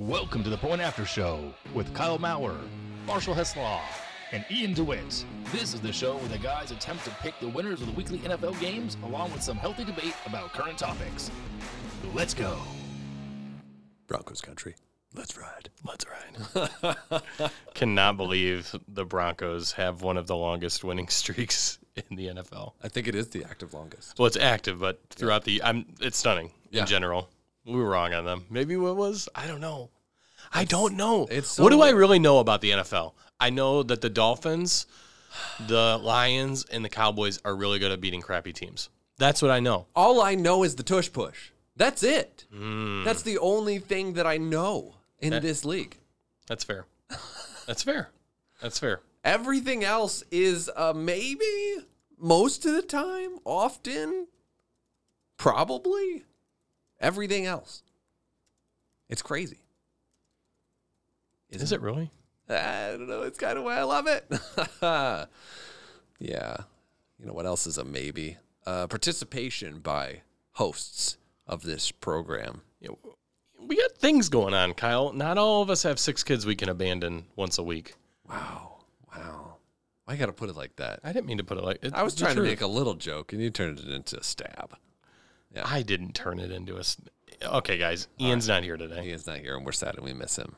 Welcome to the Point After Show with Kyle Maurer, Marshall Hesslau, and Ian DeWitt. This is the show where the guys attempt to pick the winners of the weekly NFL games along with some healthy debate about current topics. Let's go. Broncos country. Let's ride. Let's ride. Cannot believe the Broncos have one of the longest winning streaks in the NFL. I think it is the active longest. Well, it's active, but throughout the, I'm it's stunning Yeah. in general. We were wrong on them. Maybe what was? I don't know. I don't know. it's so what do I really know about the NFL? I know that the Dolphins, the Lions, and the Cowboys are really good at beating crappy teams. That's what I know. All I know is the tush push. That's it. Hmm. That's the only thing that I know in this league. That's fair. That's fair. That's fair. Everything else is uh, maybe most of the time, often, probably. Everything else. It's crazy. Is it really? I don't know. It's kind of why I love it. yeah. You know what else is a maybe? Uh, participation by hosts of this program. Yeah, we got things going on, Kyle. Not all of us have six kids we can abandon once a week. Wow. Wow. Why you got to put it like that? I didn't mean to put it like it's I was trying to make a little joke and you turned it into a stab. I didn't turn it into a. Okay, guys, Ian's not here today. Ian's not here and we're sad and we miss him.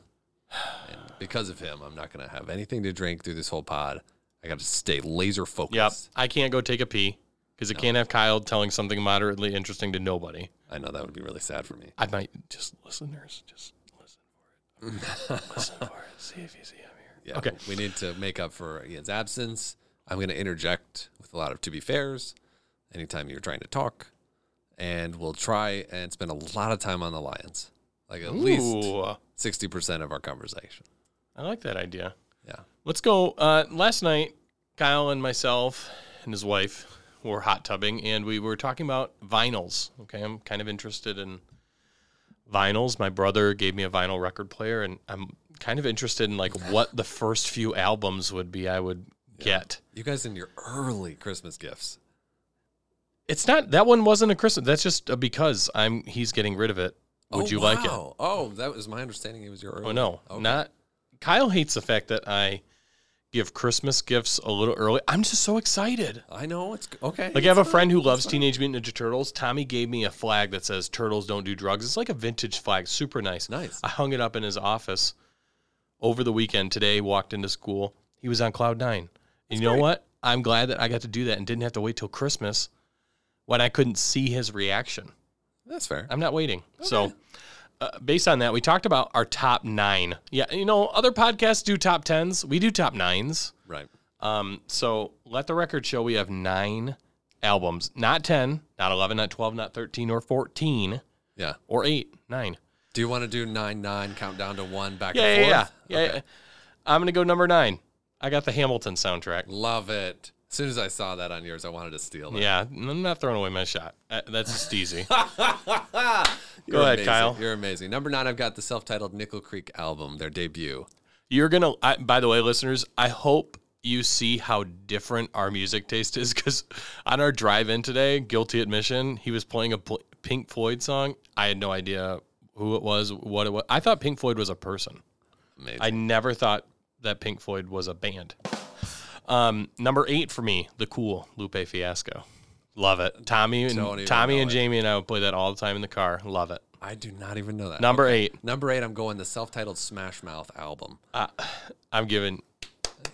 And because of him, I'm not going to have anything to drink through this whole pod. I got to stay laser focused. Yep, I can't go take a pee because I can't have Kyle telling something moderately interesting to nobody. I know that would be really sad for me. I might just listeners just listen for it. listen for it. See if you see I'm here. Yeah. Okay. We need to make up for Ian's absence. I'm going to interject with a lot of to be fairs anytime you're trying to talk. And we'll try and spend a lot of time on the Lions. Like at least 60% of our conversation. I like that idea. Yeah. Let's go. Uh, last night, Kyle and myself and his wife were hot tubbing, and we were talking about vinyls. Okay, I'm kind of interested in vinyls. My brother gave me a vinyl record player, and I'm kind of interested in like what the first few albums would be I would get. You guys in your early Christmas gifts. It's not that one wasn't a Christmas. That's just a because I'm he's getting rid of it. Oh, Would Oh, you like it? Oh, that was my understanding. It was your early. Oh no, Okay. not. Kyle hates the fact that I give Christmas gifts a little early. I'm just so excited. I know. It's okay. Like I have a friend who loves Teenage Mutant Ninja Turtles. Tommy gave me a flag that says "Turtles don't do drugs." It's like a vintage flag, super nice. Nice. I hung it up in his office over the weekend. Today, walked into school. He was on cloud nine. You know great. what? I'm glad that I got to do that and didn't have to wait till Christmas when I couldn't see his reaction. That's fair. I'm not waiting. So, uh, based on that, we talked about our top nine. Yeah, you know, other podcasts do top tens. We do top nines. right. Um, so let the record show we have nine albums, not 10, not 11, not 12, not 13 or 14 Yeah. or eight, nine. Do you want to do nine nine? Count down to one. Back Yeah, and yeah, forth. yeah. yeah, yeah. I'm going to go number nine. I got the Hamilton soundtrack. Love it. As soon as I saw that on yours, I wanted to steal it. Yeah, I'm not throwing away my shot. Uh, that's just easy. You're ahead, amazing. Kyle. You're amazing. Number nine, I've got the self-titled Nickel Creek album, their debut. You're going to, by the way, listeners, I hope you see how different our music taste is because on our drive in today, guilty admission, he was playing a Pl- Pink Floyd song. I had no idea who it was, what it was. I thought Pink Floyd was a person. Amazing. I never thought that Pink Floyd was a band. Um, number eight for me, the cool Lupe Fiasco. Love it. Tommy and Tommy and it. Jamie and I would play that all the time in the car. Love it. I do not even know that. Number eight, Number eight, I'm going the self-titled Smash Mouth album. I'm giving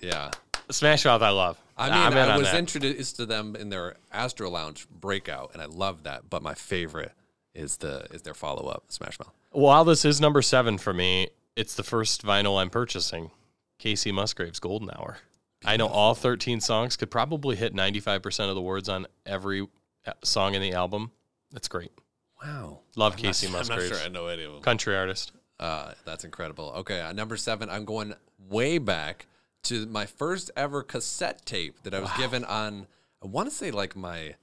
Yeah. Smash Mouth. I love. I mean, I was introduced to them in their Astro Lounge breakout, and I love that. But my favorite is the is their follow-up, Smash Mouth. While this is number seven for me, it's the first vinyl I'm purchasing. Kacey Musgrave's Golden Hour. I know all 13 songs could probably hit 95% of the words on every uh, song in the album. That's great. Wow. Love I'm not Kacey sure- I'm not Musgraves. sure I know any of them. Country artist. Uh, that's incredible. Okay, uh, number seven, I'm going way back to my first ever cassette tape that I was given on. I want to say like my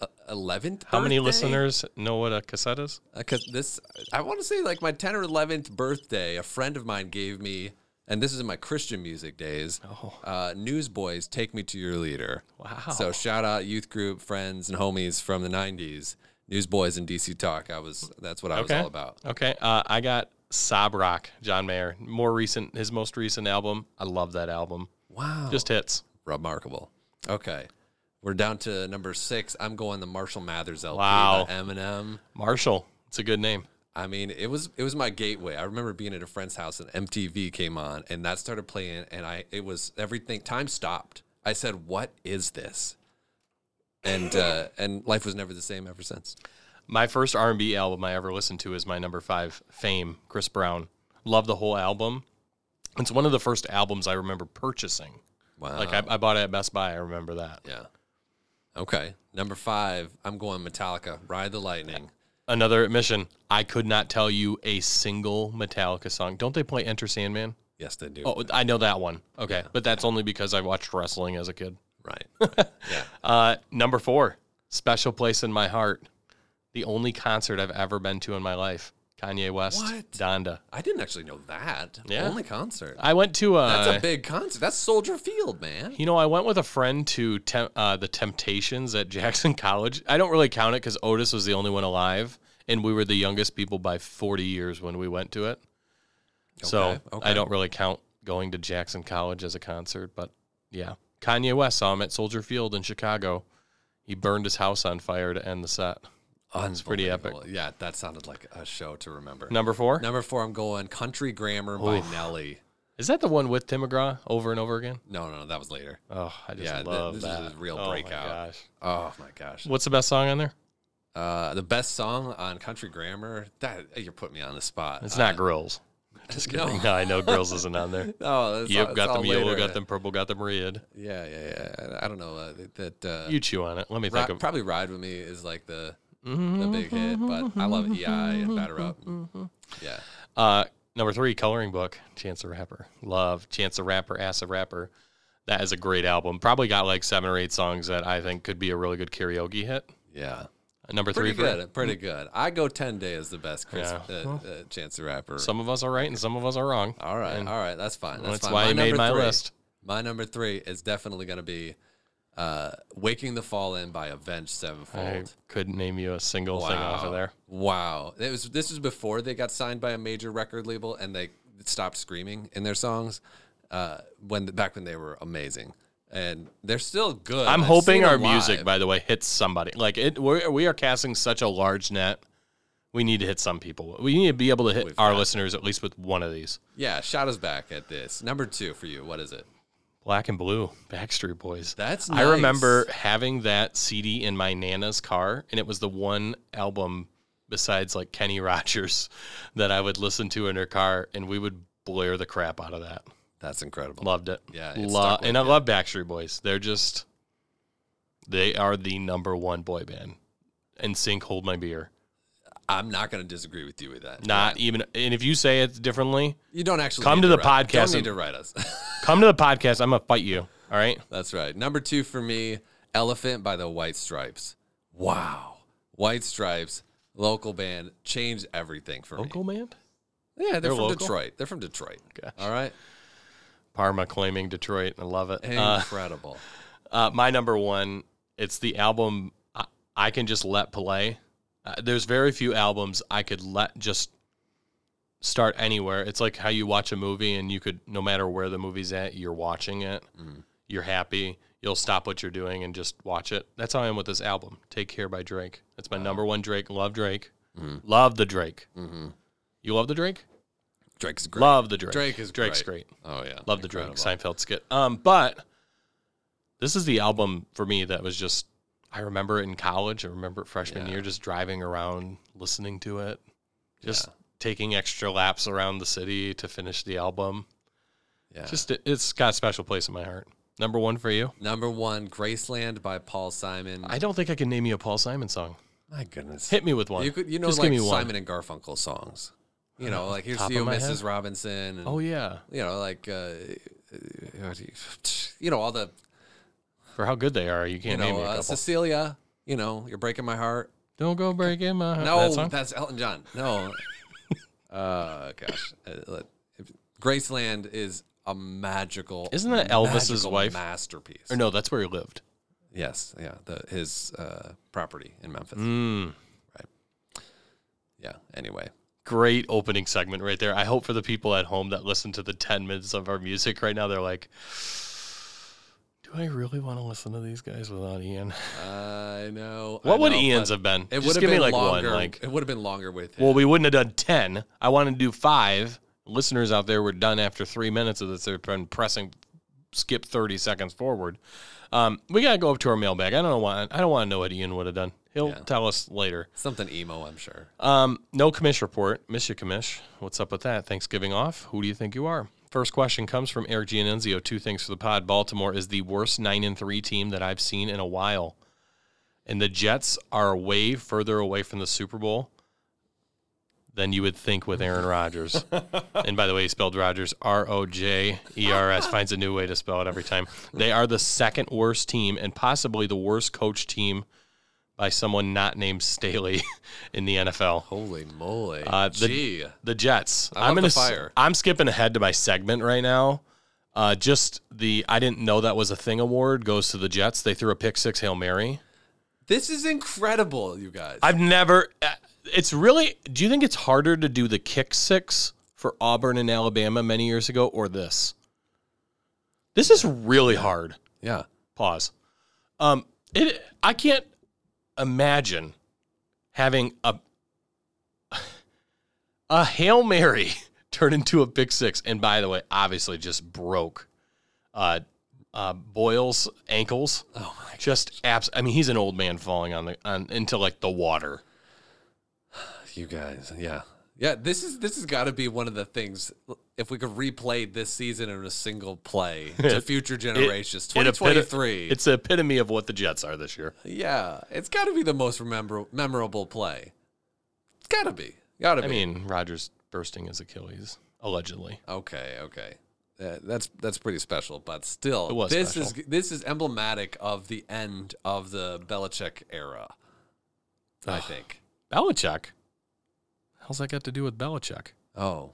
uh, eleventh. How many listeners know what a cassette is? Because this, I want to say like my 10 or 11th birthday, a friend of mine gave me, and this is in my Christian music days. Uh, Newsboys, take me to your leader. Wow. So shout out youth group friends and homies from the 90s. Newsboys and DC Talk. I was that's what I was all about. Okay. Uh, I got Sob Rock, John Mayer. More recent, his most recent album. I love that album. Wow. Just hits. remarkable. Okay. We're down to number six. I'm going the Marshall Mathers LP Wow. Eminem. Marshall. It's a good name. I mean, it was it was my gateway. I remember being at a friend's house and MTV came on and that started playing and I it was everything time stopped. I said, "What is this?" And uh and life was never the same ever since. My first R&B album I ever listened to is my number five, Fame, Chris Brown. Love the whole album. It's one of the first albums I remember purchasing. Wow. Like I, I bought it at Best Buy. I remember that. yeah. Okay. Number 5, I'm going Metallica, Ride the Lightning. Another admission: I could not tell you a single Metallica song. Don't they play Enter Sandman? Yes, they do. Oh, I know that one. Okay, but that's only because I watched wrestling as a kid. Right. right. yeah. Uh, number four, special place in my heart. The only concert I've ever been to in my life. Kanye West, What? Donda. I didn't actually know that. Yeah. Only concert. I went to uh, That's a big concert. That's Soldier Field, man. You know, I went with a friend to tem- uh, the Temptations at Jackson College. I don't really count it because Otis was the only one alive, and we were the youngest people by 40 years when we went to it. so Okay, okay. I don't really count going to Jackson College as a concert, but yeah. Kanye West saw him at Soldier Field in Chicago. He burned his house on fire to end the set. It's pretty epic. Yeah, that sounded like a show to remember. Number four? Number four, I'm going Country Grammar by Nelly. Is that the one with Tim McGraw over and over again? No, no, no that was later. Oh, I just Yeah, th- love this is a real oh breakout. My gosh. Oh my gosh. What's the best song on there? Uh, the best song on Country Grammar. That you're putting me on the spot. It's Uh, not Grillz. Just no. kidding. No, I know Grillz isn't on there. No, that's all- Yep, it's got all them yellow, later. got them purple, got them red. Yeah, yeah, yeah. I don't know uh, that. Uh, You chew on it. Let me think of. probably Ride with Me is like the the big hit, but I love EI and Batter Up. Yeah. Uh, number three, Coloring Book, Chance the Rapper. Love Chance the Rapper, Ass the Rapper. That is a great album. Probably got like seven or eight songs that I think could be a really good karaoke hit. Yeah. Number Pretty three, for- good. Pretty good. I go 10 Day as the best Chris Yeah. uh, uh, Chance the Rapper. Some of us are right and some of us are wrong. all right. And all right. That's fine. That's, that's fine. why I made my three- list. My number three is definitely going to be uh, Waking the Fallen by Avenged Sevenfold. I couldn't name you a single thing off of there. Wow. It was this was before they got signed by a major record label and they stopped screaming in their songs. Uh, when back when they were amazing. And they're still good. I'm I've hoping our them music, by the way, hits somebody. Like it, we're, we are casting such a large net. We need to hit some people. We need to be able to hit We've our listeners at least with one of these. Yeah, shout us back at this. Number two for you. What is it? Black and Blue, Backstreet Boys. That's I remember having that CD in my nana's car, and it was the one album besides like Kenny Rogers that I would listen to in her car, and we would blare the crap out of that. That's incredible. Loved it. Yeah, it Lo- and I love Backstreet Boys. They're just, they are the number one boy band. NSYNC, Hold My Beer. I'm not going to disagree with you with that. Not Yeah. even, and if you say it differently, You don't actually Come to the write- podcast Don't need to write us. come to the podcast. I'm gonna fight you. All right. That's right. Number two for me, Elephant by the White Stripes. Wow. White Stripes, local band, changed everything for Local me. man. Yeah, they're, They're from local? Detroit. They're from Detroit. Gosh. All right. Parma claiming Detroit. I love it. Uh, Incredible. uh, my number one. It's the album I, I can just let play. Uh, there's very few albums I could let just start anywhere. It's like how you watch a movie and you could, no matter where the movie's at, you're watching it. You're happy. You'll stop what you're doing and just watch it. That's how I am with this album. Take Care by Drake. That's my number one Drake. Love Drake. Love the Drake. You love the Drake? Drake's great. Love the Drake. Drake is Drake's great. great. Oh yeah. Love the Drake Seinfeld skit. Um, but this is the album for me that was just I remember it in college. I remember it freshman Yeah. year, just driving around, listening to it, just Yeah. taking extra laps around the city to finish the album. Yeah. Just it, it's got a special place in my heart. Number one for you. Number one, Graceland by Paul Simon. I don't think I can name you a Paul Simon song. My goodness. Hit me with one. You could, you know, Just like me one. Simon and Garfunkel songs. You know, like here's Top you, Mrs. head? Robinson. And, Oh yeah, You know, like uh, you know all the for how good they are, you you can't name know me a uh, couple. Cecilia. You know, you're breaking my heart. don't go breaking my heart. No, That that's Elton John. No. uh, gosh, Uh, Graceland is a magical. Isn't that Elvis's wife? Masterpiece. or no, that's where he lived. Yes, yeah, the his uh, property in Memphis. Mm. Right. Yeah. Anyway, great opening segment right there. I hope for the people at home that listen to the 10 minutes of our music right now, they're like, I really want to listen to these guys without Ian? I know. What I would know, Ian's have been? It would have been me like longer. one. Like, it would have been longer with him. well, we wouldn't have done 10. I wanted to do five. Listeners out there were done after three minutes of this. They've been pressing skip 30 seconds forward. Um, we got to go up to our mailbag. I don't know why. I don't want to know what Ian would have done. He'll Yeah. tell us later. Something emo, I'm sure. Um, no commish report. Miss you, commish. What's up with that? Thanksgiving off. Who do you think you are? First question comes from Erik Giannunzio. Two things for the pod. Baltimore is the worst nine and three team that I've seen in a while, and the Jets are way further away from the Super Bowl than you would think with Aaron Rodgers. and by the way, he spelled Rodgers R O J E R S. Finds a new way to spell it every time. They are the second worst team and possibly the worst coach team by someone not named Staley in the NFL. Holy moly. Uh, the- Gee. The Jets. I I'm gonna. fire. I'm skipping ahead to my segment right now. Uh, just the I didn't know that was a thing award goes to the Jets. They threw a pick six hail mary. This is incredible, you guys. I've never. uh, It's really. Do you think it's harder to do the kick six for Auburn and Alabama many years ago, or this? This is really hard. yeah. Pause. Um, it. I can't imagine having a a hail mary turn into a pick six, and by the way, obviously just broke uh, uh, Boyle's ankles. Oh my Just abs. I mean, he's an old man falling on the on into like the water. You guys, yeah, yeah. This is this has got to be one of the things. If we could replay this season in a single play to future generations, It twenty epit- twenty three. It's the epitome of what the Jets are this year. Yeah, it's got to be the most remember memorable play. It's got to be. Got to be. I mean, Rodgers bursting his Achilles allegedly. okay, okay. Uh, that's that's pretty special, but still, this special. is this is emblematic of the end of the Belichick era. I think. Belichick. How's that got to do with Belichick? Oh,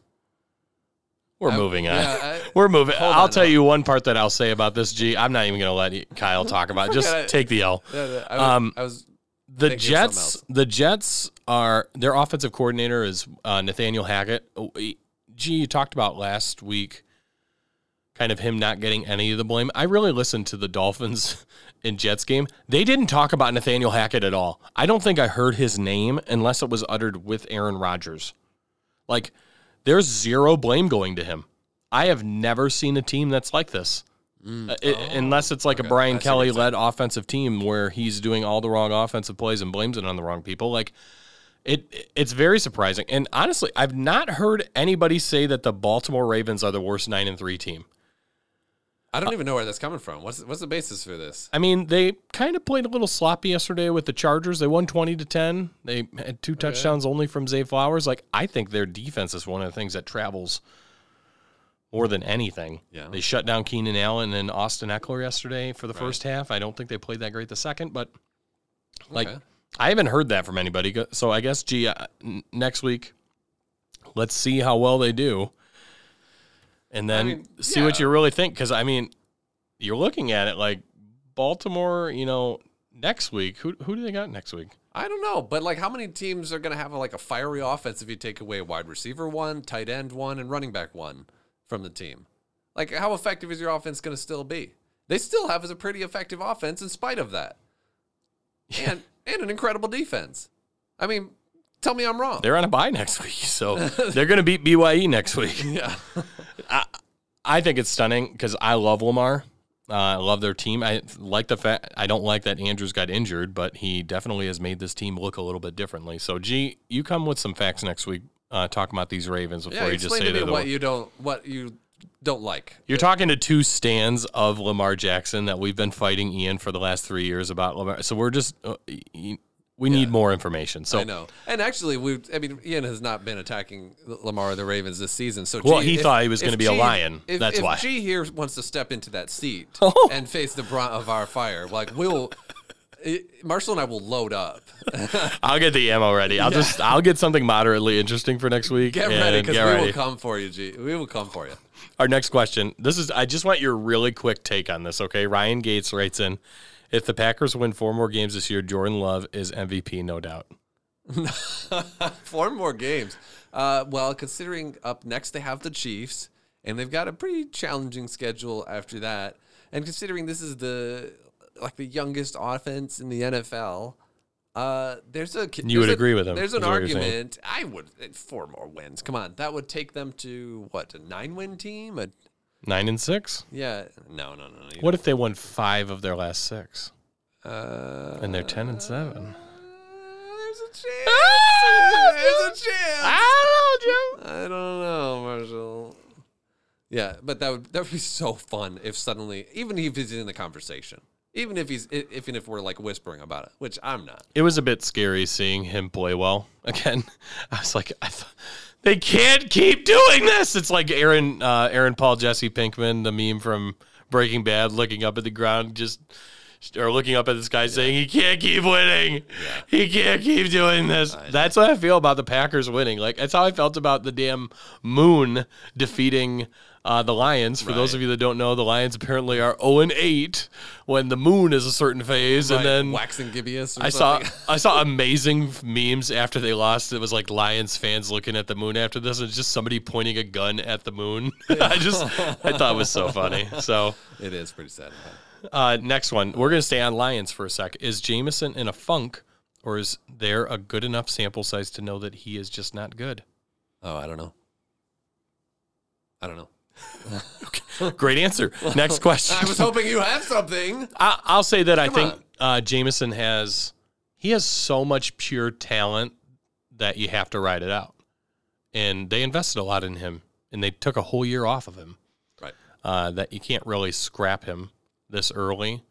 We're I- moving on. yeah, I- We're moving. I'll tell you one part that I'll say about this. G. I'm not even going to let you- Kyle talk about it. Just take the L. Yeah, yeah, I was, Um, I was The thinking of something Jets. The Jets are their offensive coordinator is uh, Nathaniel Hackett. Oh, G. You talked about last week, kind of him not getting any of the blame. I really listened to the Dolphins in Jets game. They didn't talk about Nathaniel Hackett at all. I don't think I heard his name unless it was uttered with Aaron Rodgers. Like, there's zero blame going to him. I have never seen a team that's like this. Uh, it- unless it's like a Mm. Oh, okay. Brian I Kelly led offensive team where he's doing all the wrong offensive plays and blames it on the wrong people. Like it it's very surprising. And honestly, I've not heard anybody say that the Baltimore Ravens are the worst 9 and 3 team. I don't even know where that's coming from. What's what's the basis for this? I mean, they kind of played a little sloppy yesterday with the Chargers. They won 20 to 10. They had two touchdowns only from Zay Flowers. Like I think their defense is one of the things that travels more than anything. Yeah. They shut down Keenan Allen and Austin Ekeler yesterday for the first half. I don't think they played that great the second, but like Okay. I haven't heard that from anybody. So I guess gee, uh, n- next week let's see how well they do. And then mean, see what you really think cuz I mean, you're looking at it like Baltimore, you know, next week. Who who do they got next week? I don't know, but like, how many teams are going to have like a fiery offense if you take away wide receiver one, tight end one, and running back one from the team? Like, how effective is your offense going to still be? They still have a pretty effective offense in spite of that, and and an incredible defense. I mean, tell me I'm wrong. They're on a bye next week, so they're going to beat BYE next week. yeah, I think it's stunning because I love Lamar. Uh, I love their team. I like the fact I don't like that Andrews got injured, but he definitely has made this team look a little bit differently. So, G, you come with some facts next week, uh, talking about these Ravens before yeah. you just say to me the what you don't what you don't like. You're talking to two stands of Lamar Jackson that we've been fighting Ian for the last three years about Lamar. So we're just uh, we need more information. So I know. And actually, we I mean, Ian has not been attacking Lamar or the Ravens this season. So, Well, G, he if- thought he was gonna be a G- lion. If, That's if why. G here wants to step into that seat Oh. and face the brunt of our fire, like we'll. it- Marshall and I will load up. I'll get the ammo ready. I'll just I'll get something moderately interesting for next week. Get ready because we ready. will come for you, G. We will come for you. Our next question. This is I just want your really quick take on this, okay? Ryan Gates writes in if the Packers win four more games this year, Jordan Love is MVP, no doubt. Four more games. Uh, well, considering up next they have the Chiefs, and they've got a pretty challenging schedule after that, and considering this is the like the youngest offense in the NFL, uh, there's a You would a- agree with him, There's an what you're saying. argument. I would four more wins. Come on, that would take them to what a nine win team. A, Nine and six. yeah, no, no, no. no you What if they won five of their last six, don't- Uh, and they're ten and seven? there's a chance. there's a chance. I don't know, Joe. I don't know, Marshall. Yeah, but that would that would be so fun if suddenly, even if he's in the conversation, even if he's, i- even if we're like whispering about it, which I'm not. It was a bit scary seeing him play well again. I was like, I thought they can't keep doing this. It's like Aaron, uh, Aaron Paul, Jesse Pinkman, the meme from Breaking Bad, looking up at the ground, just or looking up at this guy saying he can't keep winning. He can't keep doing this. That's what I feel about the Packers winning. Like that's how I felt about the damn Moon defeating. Uh, the Lions. For those of you that don't know, the Lions apparently are 0 and 8 when the moon is a certain phase, and then waxing gibbous. Or I saw. I saw amazing memes after they lost. It was like Lions fans looking at the moon after this, and it's just somebody pointing a gun at the moon. I just I thought it was so funny. So it is pretty sad. uh, next one, we're gonna stay on Lions for a sec. Is Jameson in a funk, or is there a good enough sample size to know that he is just not good? Oh, I don't know. I don't know. Great answer. Next question. I was hoping you have something. I, I'll say that I think uh, Jameson has he has so much pure talent that you have to ride it out, and they invested a lot in him, and they took a whole year off of him. Right. Uh, that you can't really scrap him this early.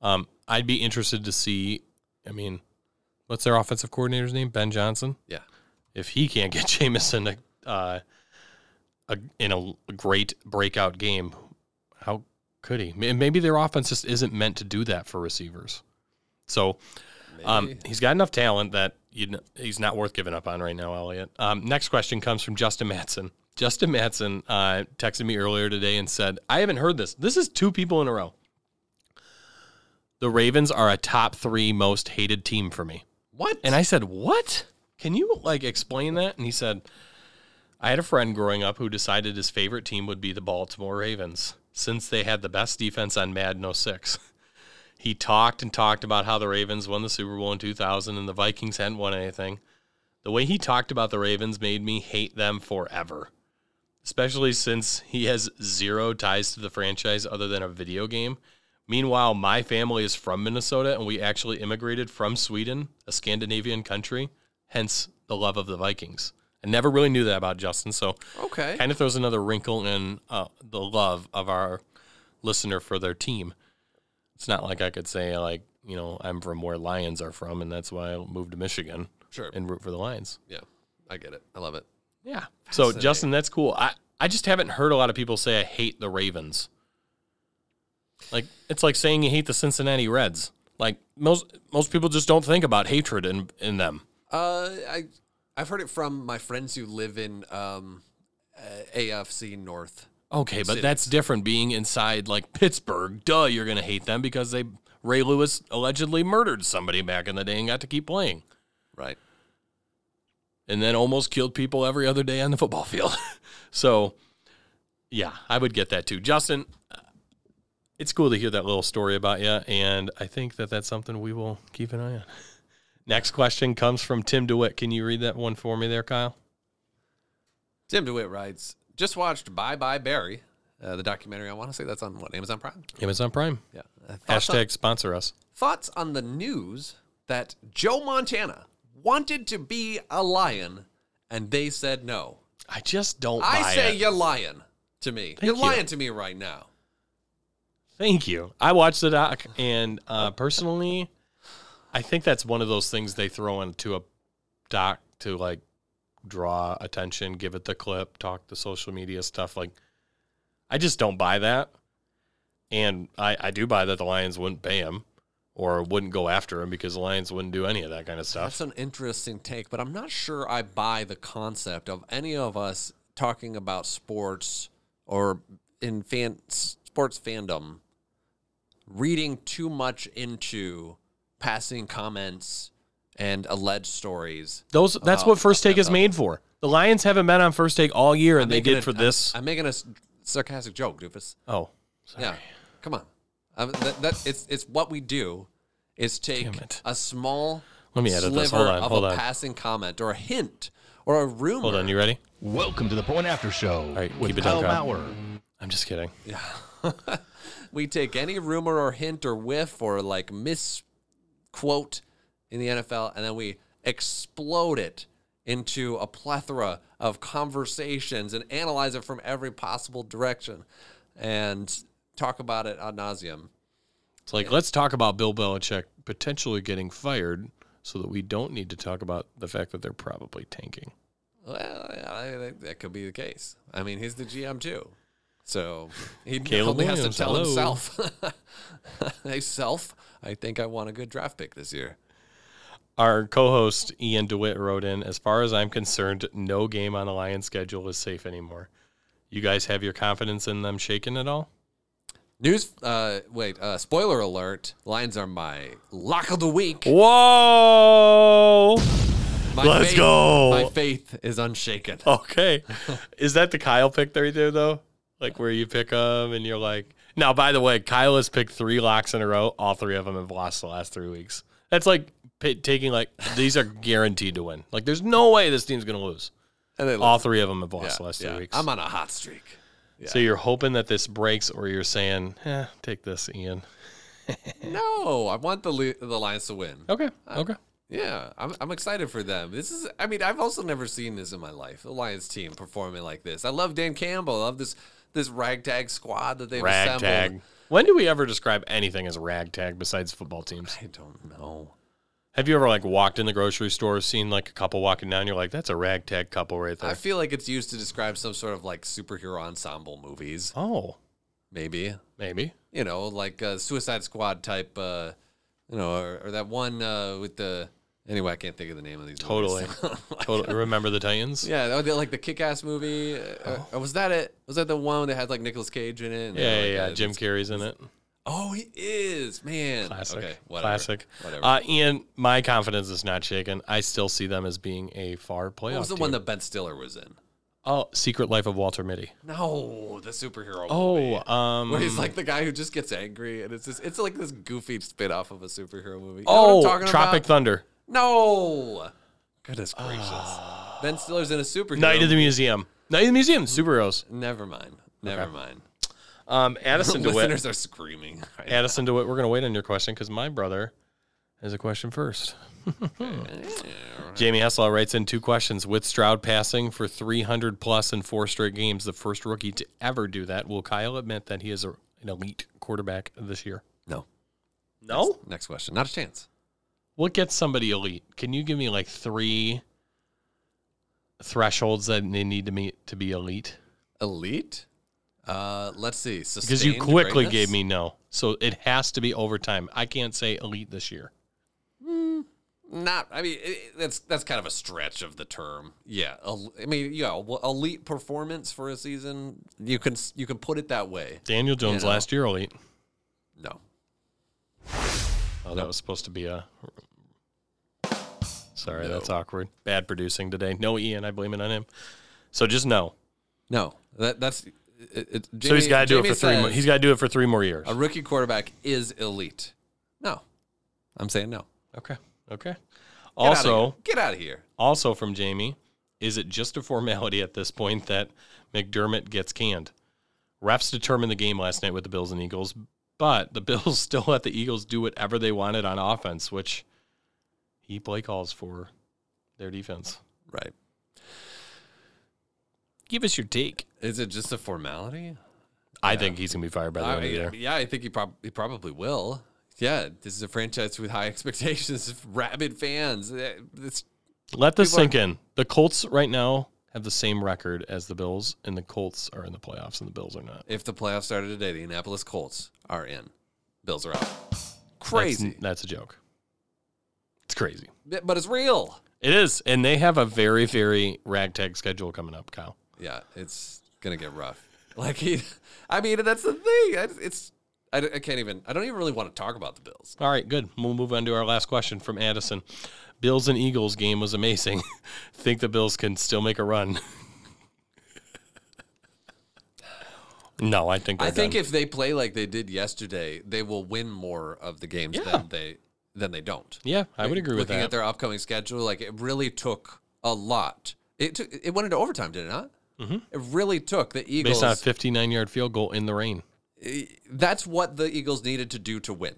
Um, I'd be interested to see. I mean, what's their offensive coordinator's name? Ben Johnson. Yeah. If he can't get Jameson to uh, a in a great breakout game, how could he? Maybe their offense just isn't meant to do that for receivers. So um, he's got enough talent that you he's not worth giving up on right now, Elliott. Um, next question comes from Justin Mattson. Justin Mattson uh, texted me earlier today and said, I haven't heard this. This is two people in a row. The Ravens are a top three most hated team for me. What? And I said, What? Can you like explain that? And he said, I had a friend growing up who decided his favorite team would be the Baltimore Ravens since they had the best defense on Madden 06. He talked and talked about how the Ravens won the Super Bowl in 2000 and the Vikings hadn't won anything. The way he talked about the Ravens made me hate them forever, especially since he has zero ties to the franchise other than a video game. Meanwhile, my family is from Minnesota and we actually immigrated from Sweden, a Scandinavian country, hence the love of the Vikings. I never really knew that about Justin, so okay. kind of throws another wrinkle in uh, the love of our listener for their team. It's not like I could say like you know I'm from where Lions are from, and that's why I moved to Michigan Sure. and root for the Lions. Yeah. I get it. I love it. Yeah. So Justin, that's cool. I I just haven't heard a lot of people say I hate the Ravens. Like it's like saying you hate the Cincinnati Reds. Like most most people just don't think about hatred in in them. Uh, I I've heard it from my friends who live in um, uh, AFC North. Okay, but cities. that's different. Being inside like Pittsburgh, duh, you're gonna hate them because they Ray Lewis allegedly murdered somebody back in the day and got to keep playing, Right. and then almost killed people every other day on the football field. so, yeah, I would get that too, Justin. It's cool to hear that little story about you, and I think that that's something we will keep an eye on. Next question comes from Tim DeWitt. Can you read that one for me there, Kyle? Tim DeWitt writes, just watched Bye Bye Barry, uh, the documentary. I want to say that's on what Amazon Prime. Amazon Prime. Yeah. Uh, Hashtag on, sponsor us. thoughts on the news that Joe Montana wanted to be a lion, and they said no. I just don't. I say it. you're lying to me. you're you. lying to me right now. Thank you. I watched the doc, and uh, personally, I think that's one of those things they throw into a doc to like draw attention, give it the clip, talk the social media stuff. Like, I just don't buy that, and I I do buy that the Lions wouldn't pay him or wouldn't go after him because the Lions wouldn't do any of that kind of stuff. That's an interesting take, but I'm not sure I buy the concept of any of us talking about sports or in fan sports fandom reading too much into passing comments and alleged stories. Those that's what first take is made for. The Lions haven't been on first take all year, and I'm they making did a- for I'm- this. I'm, making a s- sarcastic joke, doofus. oh, sorry. Yeah, come on. Um, that, that it's it's what we do is take Damn it. a small Let me edit sliver this. Hold on, of hold a on. passing comment or a hint or a rumor. Hold on, you ready? Welcome to the Point After Show right, with keep it Kyle down, Kyle. Maurer. I'm just kidding. Yeah. We take any rumor or hint or whiff or like misquote in the NFL and then we explode it into a plethora of conversations and analyze it from every possible direction and talk about it ad nauseum. It's like let's talk about Bill Belichick potentially getting fired, so that we don't need to talk about the fact that they're probably tanking. Well, yeah, I think that could be the case. I mean, he's the GM too. So he Caleb only has to tell hello. himself, hey, self, I think I want a good draft pick this year. Our co-host Ian DeWitt wrote in, as far as I'm concerned, no game on the Lions schedule is safe anymore. You guys have your confidence in them shaken at all? News, uh, wait, uh, spoiler alert. Lions are my lock of the week. Whoa! My Let's faith- go. My faith is unshaken. Okay. Is that the Kyle pick did though? Like where you pick them and you're like, now by the way, Kyle has picked three locks in a row. All three of them have lost the last three weeks. That's like p- taking like these are guaranteed to win. Like there's no way this team's gonna lose. And they All three of them have lost yeah, the last yeah. three weeks. I'm on a hot streak. So you're hoping that this breaks, or you're saying, eh, take this, Ian. No, I want the the Lions to win. Okay. Okay. Yeah, I'm, I'm excited for them. This is, I mean, I've also never seen this in my life. The Lions team performing like this. I love Dan Campbell. I love this this ragtag squad that they've assembled. When do we ever describe anything as ragtag besides football teams? I don't know. Have you ever like walked in the grocery store, seen like a couple walking down? You're like, that's a ragtag couple right there. I feel like it's used to describe some sort of like superhero ensemble movies, oh, maybe. maybe. You know, like uh, Suicide Squad type. Uh, you know, or, or that one uh, with the. Anyway, I can't think of the name of these. Totally. movies. Totally. Remember the Titans? Yeah, that was like the Kick-Ass movie. Uh, or was that it? Was that the one that had like Nicolas Cage in it? Oh. Yeah, like, yeah. uh, Jim Carrey's in it. Oh, he is, man. Classic. Okay, whatever. Classic. Whatever. Uh, Ian, my confidence is not shaken. I still see them as being a far playoff. what was the team. one that Ben Stiller was in? Oh, Secret Life of Walter Mitty. No, the superhero. movie. Oh, um, Where he's like the guy who just gets angry, and it's just, it's like this goofy spin off of a superhero movie. You know what I'm oh, talking Tropic about? Thunder. No. Goodness gracious. ben Stiller's in a superhero. Night of the. Museum. Night of the Museum. Superheroes. Never mind. Never mind. Um, Addison DeWitt. Listeners are screaming. Right Addison DeWitt. We're gonna wait on your question because my brother has a question first. Jamie Hesslau writes in two questions. With Stroud passing for 300 plus in four straight games, the first rookie to ever do that, will Kyle admit that he is a, an elite quarterback this year? No. No. Next question. Not a chance. What gets somebody elite? Can you give me like three thresholds that they need to meet to be elite? Elite? Uh, let's see. Because you quickly greatness? gave me no. So it has to be overtime. I can't say elite this year. Not. I mean, it, that's that's kind of a stretch of the term. Yeah. el- I mean, yeah, well, elite performance for a season. You can you can put it that way. Daniel Jones know. last year elite. No. Oh, that was supposed to be a. Sorry, No. that's awkward. Bad producing today. No Ian, I blame it on him. So just no. No. That that's. It, it, so he's got to do it Jamie for three. More, says he's got to do it for three more years. a rookie quarterback is elite. No. I'm saying no. Okay. Okay. Get Also, get out of here. also from Jamie, is it just a formality at this point that McDermott gets canned? Refs determined the game last night with the Bills and Eagles, but the Bills still let the Eagles do whatever they wanted on offense, which he play calls for their defense. Right. Give us your take. Is it just a formality? I think he's gonna be fired by the I end of the year. yeah, I think he, prob- he probably will. Yeah, this is a franchise with high expectations, rabid fans. Eh, It's Let this people are- sink in. The Colts right now have the same record as the Bills, and the Colts are in the playoffs, and the Bills are not. if the playoffs started today, the Indianapolis Colts are in. Bills are out. That's- Crazy, That's, a joke. It's crazy. But- but it's real. It is, and they have a very, very ragtag schedule coming up, Kyle. Yeah, it's gonna get rough. Like he, I mean, that's the thing. It's, I, I can't even. I don't even really want to talk about the Bills. All right, good. We'll move on to our last question from Addison. Bills and Eagles game was amazing. Think the Bills can still make a run? no, I think I think done. if they play like they did yesterday, they will win more of the games Yeah. than they than they don't. yeah, I would agree with that. Looking at their upcoming schedule, like it really took a lot. It took, it went into overtime, did it not? Mm-hmm. It really took the Eagles. Based on a 59 yard field goal in the rain. that's what the Eagles needed to do to win.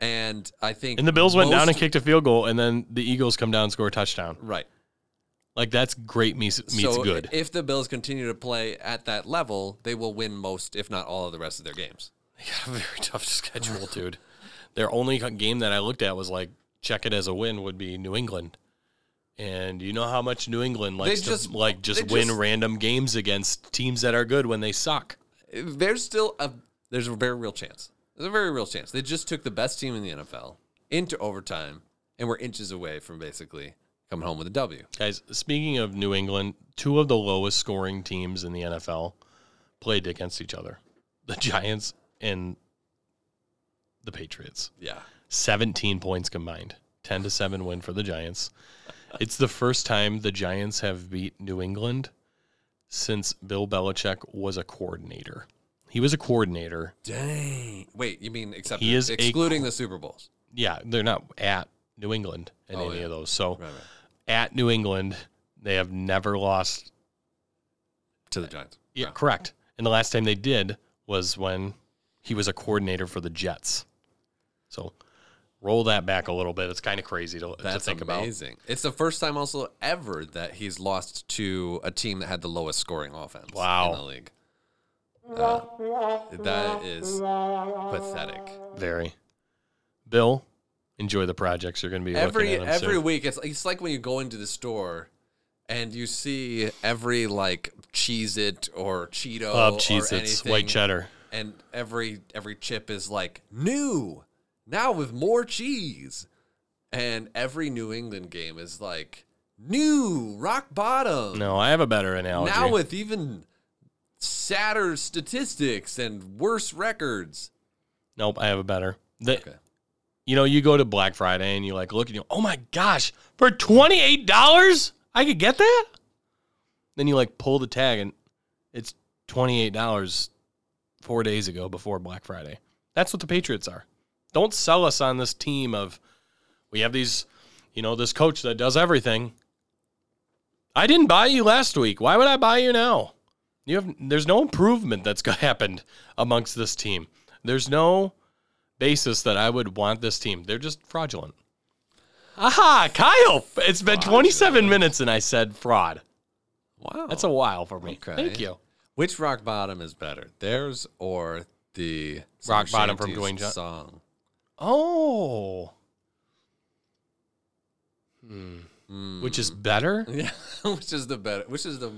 And I think And the Bills went down and kicked a field goal, and then the Eagles come down and score a touchdown. right. Like that's great meets, meets so good. If the Bills continue to play at that level, they will win most, if not all, of the rest of their games. They got a very tough schedule, dude. Their only game that I looked at was like check it as a win would be New England. And you know how much New England likes just- to like just win just- random games against teams that are good when they suck. There's still a there's a very real chance. There's a very real chance. They just took the best team in the NFL into overtime and were inches away from basically coming home with a W. Guys, speaking of New England, two of the lowest scoring teams in the NFL played against each other. The Giants and the Patriots. Yeah. 17 points combined. 10 to 7 win for the Giants. It's the first time the Giants have beat New England since Bill Belichick was a coordinator. He was a coordinator. Dang. Wait, you mean except He is a excluding the Super Bowls? Yeah, they're not at New England in Oh, any yeah. of those. So Right, right. at New England, they have never lost. To the Giants. Yeah, correct. And the last time they did was when he was a coordinator for the Jets. So roll that back a little bit. It's kind of crazy to, to That's think about. amazing. It's the first time also ever that he's lost to a team that had the lowest scoring offense Wow. in the league. Uh, that is pathetic. Very. Bill, enjoy the projects you're going to be every looking at. 'em every soon. week it's it's like when you go into the store and you see every like Cheez It or Cheeto Love or Cheez Its, anything, white cheddar. And every every chip is like new now with more cheese and every New England game is like new rock bottom No, I have a better analogy. now with even sadder statistics and worse records nope, I have a better. The, Okay. You know, you go to Black Friday and you like look and you, oh my gosh, for twenty eight dollars, I could get that. Then you like pull the tag and it's twenty eight dollars four days ago before Black Friday. That's what the Patriots are. Don't sell us on this team of we have these, you know, this coach that does everything. I didn't buy you last week. Why would I buy you now? You have there's no improvement that's happened amongst this team. There's no basis that I would want this team. They're just fraudulent. Aha, Kyle! It's been 27 minutes and I said fraud. wow That's a while for me. Okay. Thank you. Which rock bottom is better, theirs or the Rock Bottom from Dwayne John- song? Oh. Hmm. Which is better? Yeah, which is the better? Which is the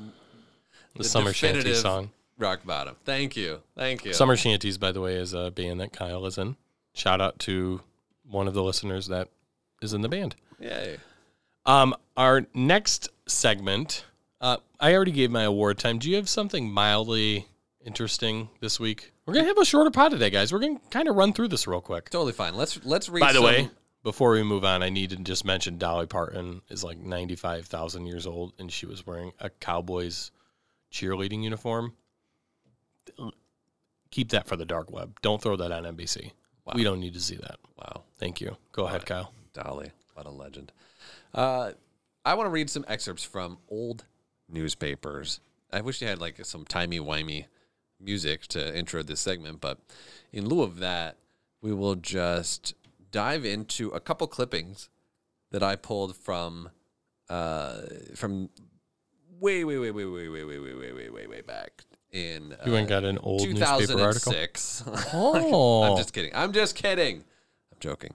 The, Summer Shanty song. rock bottom? Thank you, thank you. Summer Shanties, by the way, is a band that Kyle is in. Shout out to one of the listeners that is in the band. Yay! Um, our next segment, uh, I already gave my award time. Do you have something mildly interesting this week? We're gonna have a shorter pod today, guys. We're gonna kind of run through this real quick. Totally fine. Let's let's read. By the some- way, before we move on, I need to just mention Dolly Parton is like ninety five thousand years old, and she was wearing a Cowboys cheerleading uniform. Keep that for the dark web. Don't throw that on NBC. We don't need to see that. wow, Thank you. Go ahead, Kyle. Dolly, what a legend. Uh, I want to read some excerpts from old newspapers. I wish you had like some timey wimey music to intro this segment, but in lieu of that, we will just dive into a couple clippings that I pulled from uh, from way, way, way, way, way, way, way, way, way, way, way, way back in You went uh, got an old newspaper article. Oh, I'm just kidding. I'm just kidding. I'm joking.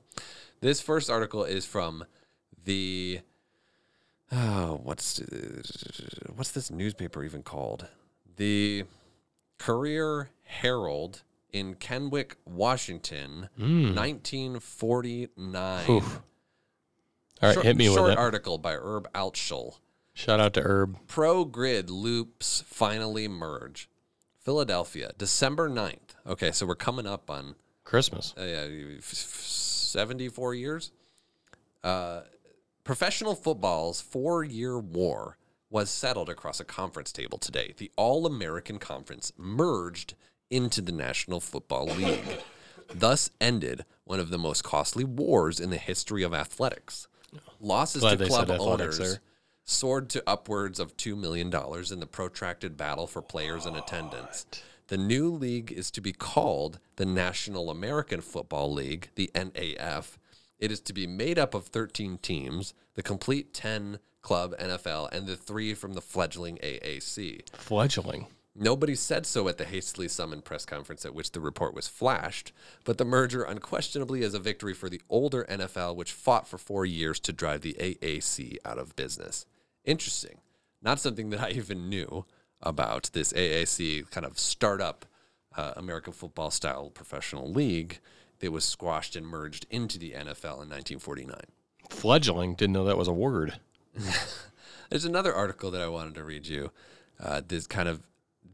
This first article is from the oh, what's what's this newspaper even called? The Courier Herald in Kennewick, Washington, 1949. Oof. All right, Short- hit me with short it. article by Herb Altschul. Shout out to Herb. Pro grid loops finally merge. Philadelphia, December 9th. Okay, so we're coming up on Christmas. uh, yeah, f- f- 74 years. Uh, Professional football's four year war was settled across a conference table today. The All American Conference merged into the National Football League. Thus ended one of the most costly wars in the history of athletics. Losses Glad to club owners there. soared to upwards of $2 million in the protracted battle for players and attendance. The new league is to be called the National American Football League, the NAF. It is to be made up of 13 teams, the complete 10 club NFL, and the three from the fledgling AAC. Fledgling. Nobody said so at the hastily summoned press conference at which the report was flashed, but the merger unquestionably is a victory for the older NFL, which fought for four years to drive the AAC out of business. Interesting. Not something that I even knew about this AAC kind of startup uh, American football style professional league that was squashed and merged into the NFL in 1949. Fledgling. Didn't know that was a word. There's another article that I wanted to read you. Uh, this kind of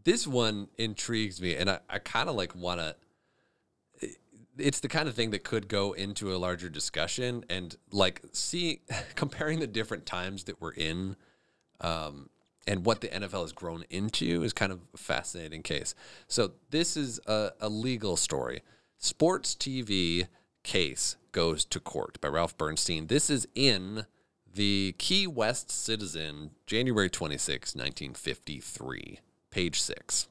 this one intrigues me, and I, I kind of like want to. It's the kind of thing that could go into a larger discussion and like see comparing the different times that we're in, um, and what the NFL has grown into is kind of a fascinating case. So this is a, a legal story. Sports TV case goes to court by Ralph Bernstein. This is in the Key West Citizen, January 26, 1953, page 6.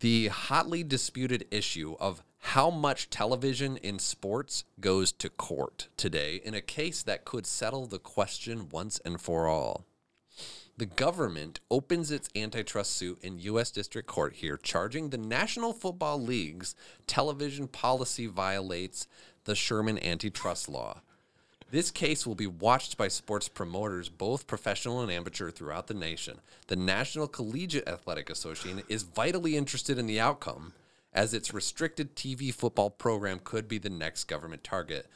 The hotly disputed issue of how much television in sports goes to court today in a case that could settle the question once and for all. The government opens its antitrust suit in U.S. District Court here, charging the National Football League's television policy violates the Sherman antitrust law. This case will be watched by sports promoters, both professional and amateur, throughout the nation. The National Collegiate Athletic Association is vitally interested in the outcome, as its restricted TV football program could be the next government target.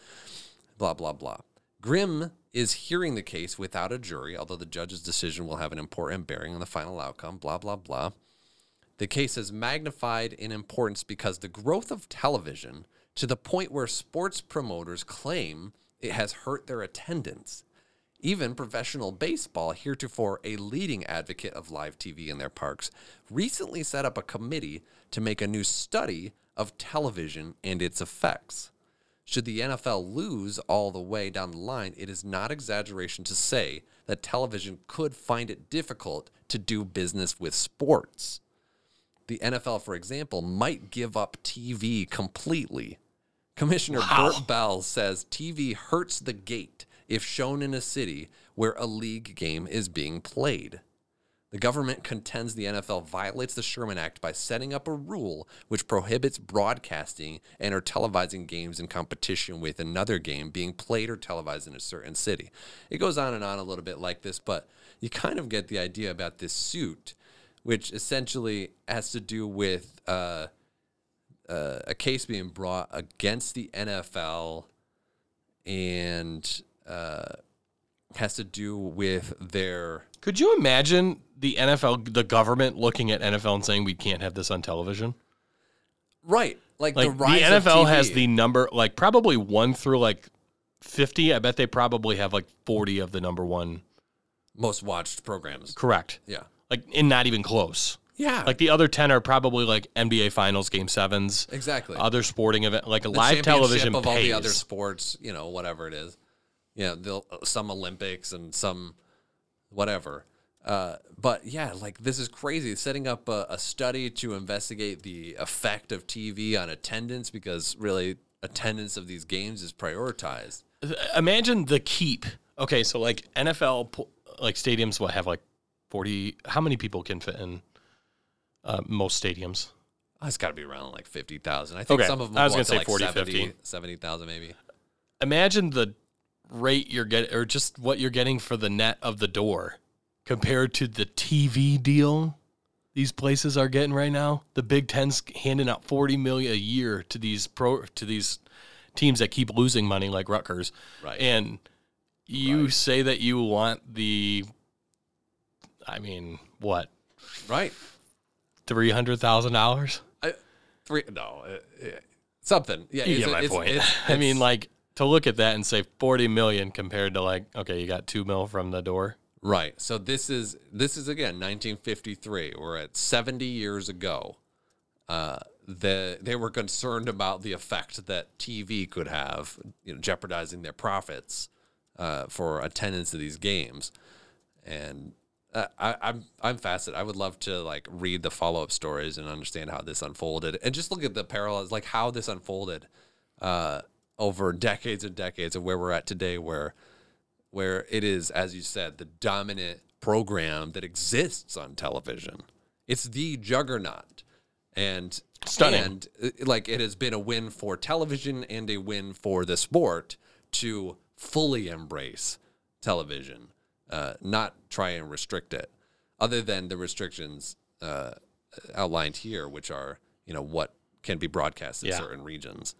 Blah, blah, blah. Grim is hearing the case without a jury, although the judge's decision will have an important bearing on the final outcome. Blah, blah, blah. The case is magnified in importance because the growth of television to the point where sports promoters claim it has hurt their attendance. Even professional baseball, heretofore a leading advocate of live TV in their parks, recently set up a committee to make a new study of television and its effects. Should the NFL lose all the way down the line, it is not exaggeration to say that television could find it difficult to do business with sports. The NFL, for example, might give up TV completely. Commissioner Bert Bell says TV hurts the gate if shown in a city where a league game is being played. The government contends the NFL violates the Sherman Act by setting up a rule which prohibits broadcasting and or televising games in competition with another game being played or televised in a certain city. It goes on and on a little bit like this, but you kind of get the idea about this suit, which essentially has to do with uh, uh, a case being brought against the NFL and uh, has to do with their Could you imagine the NFL, the government looking at NFL and saying we can't have this on television? right, like, Like the the, rise of NFL has the number, like probably one through like fifty. I bet they probably have like forty of the number one. most watched programs. Correct. Yeah, Like, and not even close. yeah, Like the other ten are probably like NBA Finals, Game Sevens, exactly. other sporting event, like a the live television of all the other sports, you know, whatever it is. Yeah, they'll some Olympics and some whatever. Uh, but yeah, like this is crazy. Setting up a, a study to investigate the effect of TV on attendance because really attendance of these games is prioritized. Imagine the keep. Okay, so like NFL, like stadiums, will have like forty. How many people can fit in uh, most stadiums? Oh, it's got to be around like fifty thousand. I think Okay, some of them I was gonna say like 40, 70 50. 70,000 maybe. Imagine the rate you're getting, or just what you're getting for the net of the door, compared to the TV deal these places are getting right now. The Big Ten's handing out forty million a year to these pro to these teams that keep losing money, like Rutgers. Right. And you Right. say that you want the, I mean, what Right. three hundred thousand dollars? I, three. No, uh, uh, something. Yeah, You it's- get my it's- point. it's- I mean, like to look at that and say 40 million compared to like, okay, you got two mil from the door. Right. So this is this is again 1953. We're at 70 years ago. Uh, the they were concerned about the effect that TV could have, you know, jeopardizing their profits uh, for attendance of these games, and uh, I, I'm I'm fascinated. I would love to like read the follow up stories and understand how this unfolded, and just look at the parallels, like how this unfolded uh, over decades and decades of where we're at today, where where it is, as you said, the dominant program that exists on television. It's the juggernaut, and Stunning. And uh, like it has been a win for television and a win for the sport to fully embrace television, uh, not try and restrict it. Other than the restrictions uh, outlined here, which are you know what can be broadcast in Yeah. certain regions.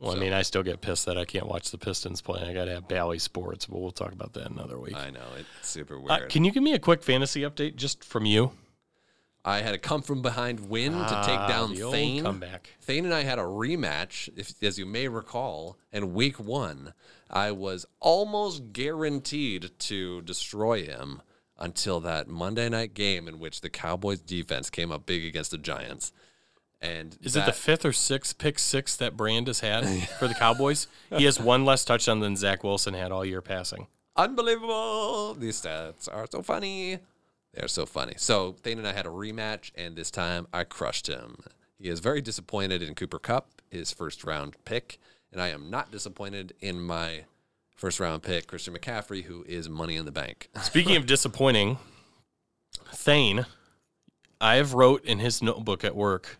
Well, I mean, I still get pissed that I can't watch the Pistons play. I got to have Bally Sports, but we'll talk about that another week. I know it's super Uh, weird. can you give me a quick fantasy update just from you? I had a come from behind win to take Ah, down Thane. comeback. Thane and I had a rematch, if, as you may recall, in week one. I was almost guaranteed to destroy him until that Monday night game in which the Cowboys defense came up big against the Giants. And Is it the fifth or sixth pick six that Bland has had for the Cowboys? He has one less touchdown than Zach Wilson had all year passing. unbelievable? These stats are so funny. They're so funny. So Thane and I had a rematch, and this time I crushed him. He is very disappointed in Cooper Kupp, his first round pick, and I am not disappointed in my first round pick, Christian McCaffrey, who is money in the bank. Speaking of disappointing, Thane, I have wrote in his notebook at work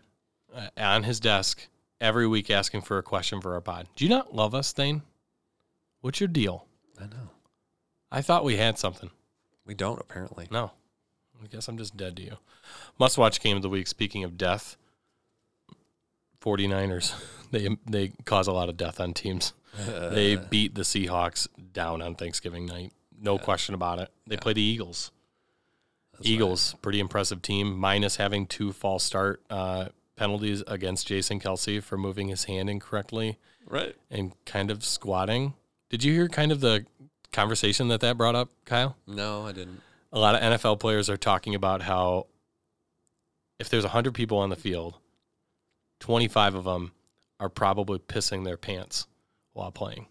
on his desk every week asking for a question for our pod. Do you not love us, Thane? What's your deal? I know. I thought we had something. We don't, apparently. No. I guess I'm just dead to you. Must watch game of the week. Speaking of death, 49ers. They they cause a lot of death on teams. they beat the Seahawks down on Thanksgiving night. No question about it. They play the Eagles. Eagles, pretty impressive team, minus having two false start uh, penalties against Jason Kelce for moving his hand incorrectly Right. and kind of squatting. Did you hear kind of the conversation that that brought up, Kyle? No, I didn't. a lot of NFL players are talking about how if there's 100 people on the field, 25 of them are probably pissing their pants while playing.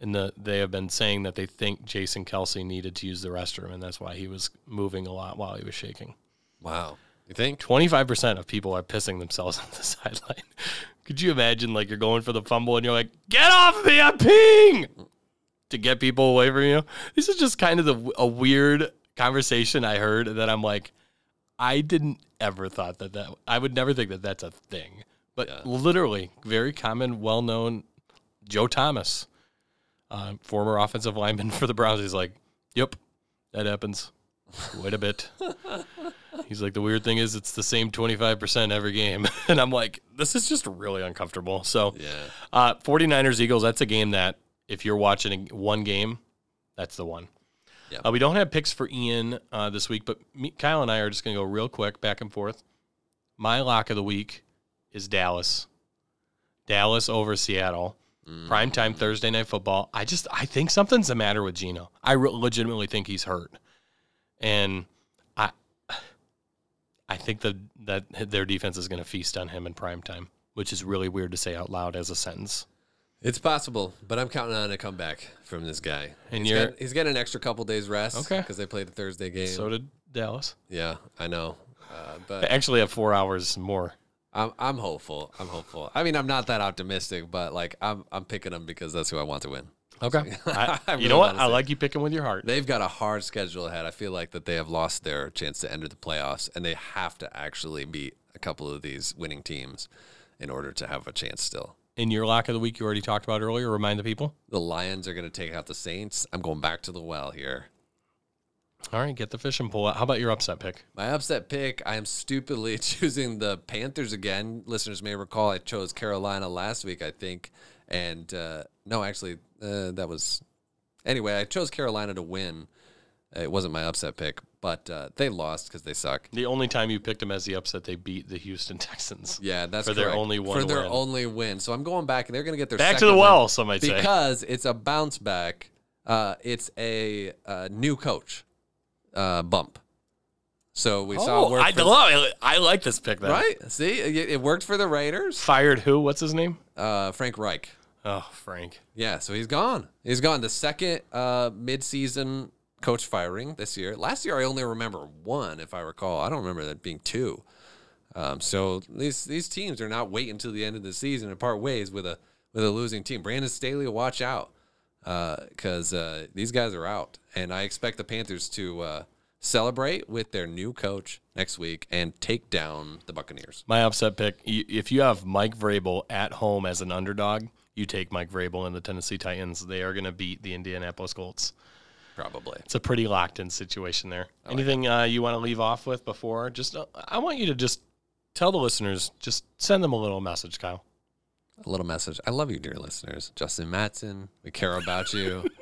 And the, they have been saying that they think Jason Kelce needed to use the restroom, and that's why he was moving a lot while he was shaking. Wow. You think? 25% of people are pissing themselves on the sideline. Could you imagine, like, you're going for the fumble and you're like, get off me, I'm peeing! To get people away from you. This is just kind of the, a weird conversation I heard that I'm like, I didn't ever thought that that, I would never think that that's a thing. But Yeah. literally, very common, well known Joe Thomas, uh, former offensive lineman for the Browns, he's like, yep, that happens quite a bit. He's like, the weird thing is, it's the same 25% every game. and I'm like, this is just really uncomfortable. So, Yeah. uh, 49ers Eagles, that's a game that if you're watching one game, that's the one. Yeah. Uh, we don't have picks for Ian uh, this week, but me, Kyle and I are just going to go real quick back and forth. My lock of the week is Dallas. Dallas over Seattle. Prime time Thursday night football. I just I think something's the matter with Gino. I re- legitimately think he's hurt, and I think that that their defense is going to feast on him in prime time, which is really weird to say out loud as a sentence. It's possible, but I'm counting on a comeback from this guy. And he's you're- got, he's got an extra couple days rest. Okay. Because they played the Thursday game. So did Dallas. yeah, I know. Uh, but actually have four hours more. I'm I'm hopeful. I'm hopeful. I mean, I'm not that optimistic, but like I'm I'm picking them because that's who I want to win. Okay, I, I you know what? I like you picking with your heart. They've got a hard schedule ahead. I feel like that they have lost their chance to enter the playoffs, and they have to actually beat a couple of these winning teams in order to have a chance still. In your lock of the week, you already talked about earlier. Remind the people. The Lions are going to take out the Saints. I'm going back to the well here. All right, get the fishing pole out. How about your upset pick? My upset pick, I am stupidly choosing the Panthers again. Listeners may recall I chose Carolina last week, I think. And uh, no, actually, uh, that was. Anyway, I chose Carolina to win. It wasn't my upset pick, but uh, they lost because they suck. The only time you picked them as the upset, they beat the Houston Texans. Yeah, that's For their only one for their win. only win. So I'm going back, and they're going to get their Back to the well, some might say. because it's a bounce back. Uh, it's a, uh new coach uh, bump. So we saw Oh, it I love it. I like this pick. Then. right. See, it, it worked for the Raiders. Fired who? What's his name? Uh, Frank Reich. Oh, Frank. Yeah, so he's gone. He's gone. The second uh, mid-season coach firing this year. Last year, I only remember one, if I recall. I don't remember that being two. Um, so these these teams are not waiting until the end of the season to part ways with a with a losing team. Brandon Staley, watch out, because uh, these guys are out, and I expect the Panthers to uh, celebrate with their new coach next week and take down the Buccaneers. My upset pick. If you have Mike Vrabel at home as an underdog, you take Mike Vrabel and the Tennessee Titans. They are going to beat the Indianapolis Colts. Probably. It's a pretty locked in situation there. Anything uh, you want to leave off with before? Just uh, I want you to just tell the listeners, just send them a little message, Kyle. A little message. I love you, dear listeners. Justin Mattson, we care about you.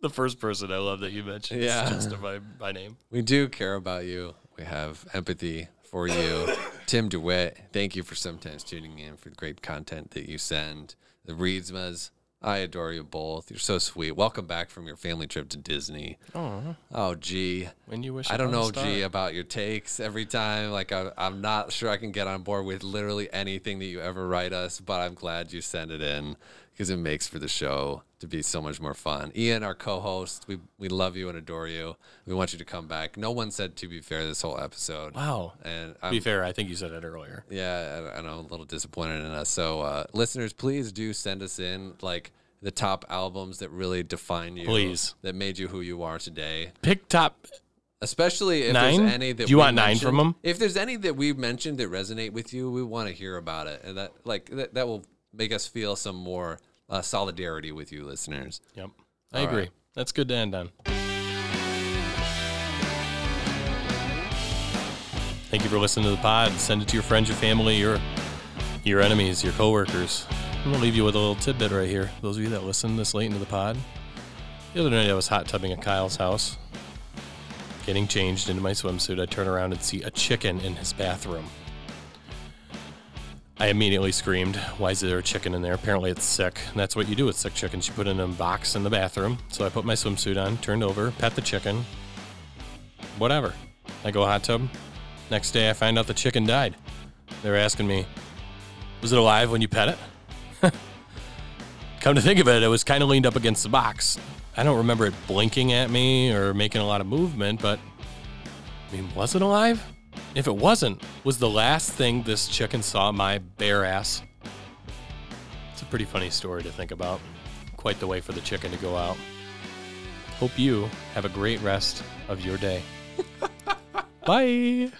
The first person I love that you mentioned. Yeah. is Justin by, by name. We do care about you. We have empathy for you. Tim DeWitt, thank you for sometimes tuning in for the great content that you send. The Reedsmas, I adore you both. You're so sweet. Welcome back from your family trip to Disney. Oh, Oh, gee. when you wish. I don't know, star. G, about your takes every time. Like, I, I'm not sure I can get on board with literally anything that you ever write us, but I'm glad you send it in because it makes for the show to be so much more fun. Ian, our co-host, we we love you and adore you. We want you to come back. No one said to be fair this whole episode. Wow. And To be I'm, fair, I think you said it earlier. yeah, I, I know, a little disappointed in us. So, uh, listeners, please do send us in like the top albums that really define you, Please. that made you who you are today. Pick top. Especially if Nine? there's any that Do you we want nine from them. If there's any that we mentioned that resonate with you, we want to hear about it, and that like that, that will make us feel some more uh, solidarity with you, listeners. Yep. I All agree. right. That's good to end on. Thank you for listening to the pod. Send it to your friends, your family, your your enemies, your coworkers. I'm gonna leave you with a little tidbit right here. Those of you that listen this late into the pod. The other night I was hot tubbing at Kyle's house, getting changed into my swimsuit. I turn around and see a chicken in his bathroom. I immediately screamed, Why is there a chicken in there? Apparently it's sick. And that's what you do with sick chickens. You put it in a box in the bathroom. So I put my swimsuit on, turned over, pet the chicken. Whatever. I go hot tub. Next day I find out the chicken died. They were asking me, Was it alive when you pet it? Come to think of it, it was kind of leaned up against the box. I don't remember it blinking at me or making a lot of movement, but I mean, was it alive? If it wasn't, was the last thing this chicken saw my bare ass? It's a pretty funny story to think about. Quite the way for the chicken to go out. Hope you have a great rest of your day. Bye.